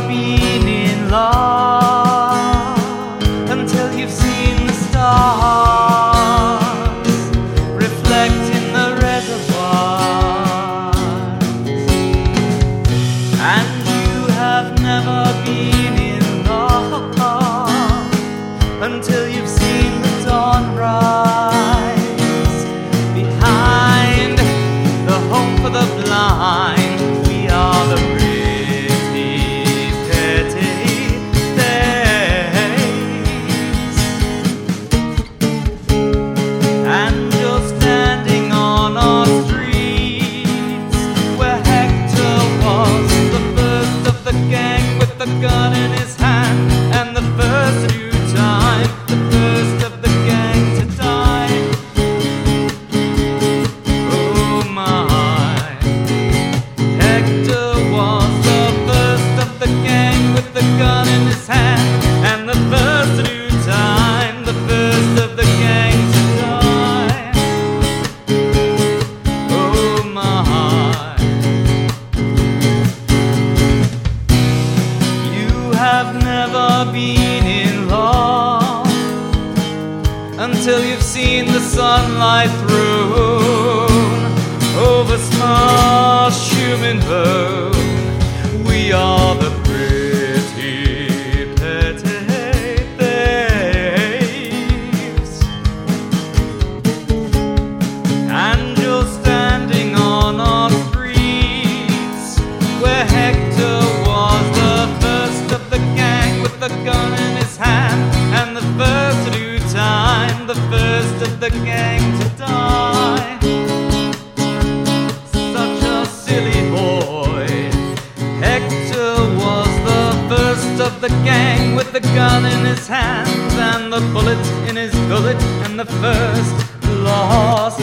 be in his never been in love until you've seen the sunlight through over small human bone. We are the first of the gang to die. Such a silly boy. Hector was the first of the gang with the gun in his hand and the bullet in his gullet and the first lost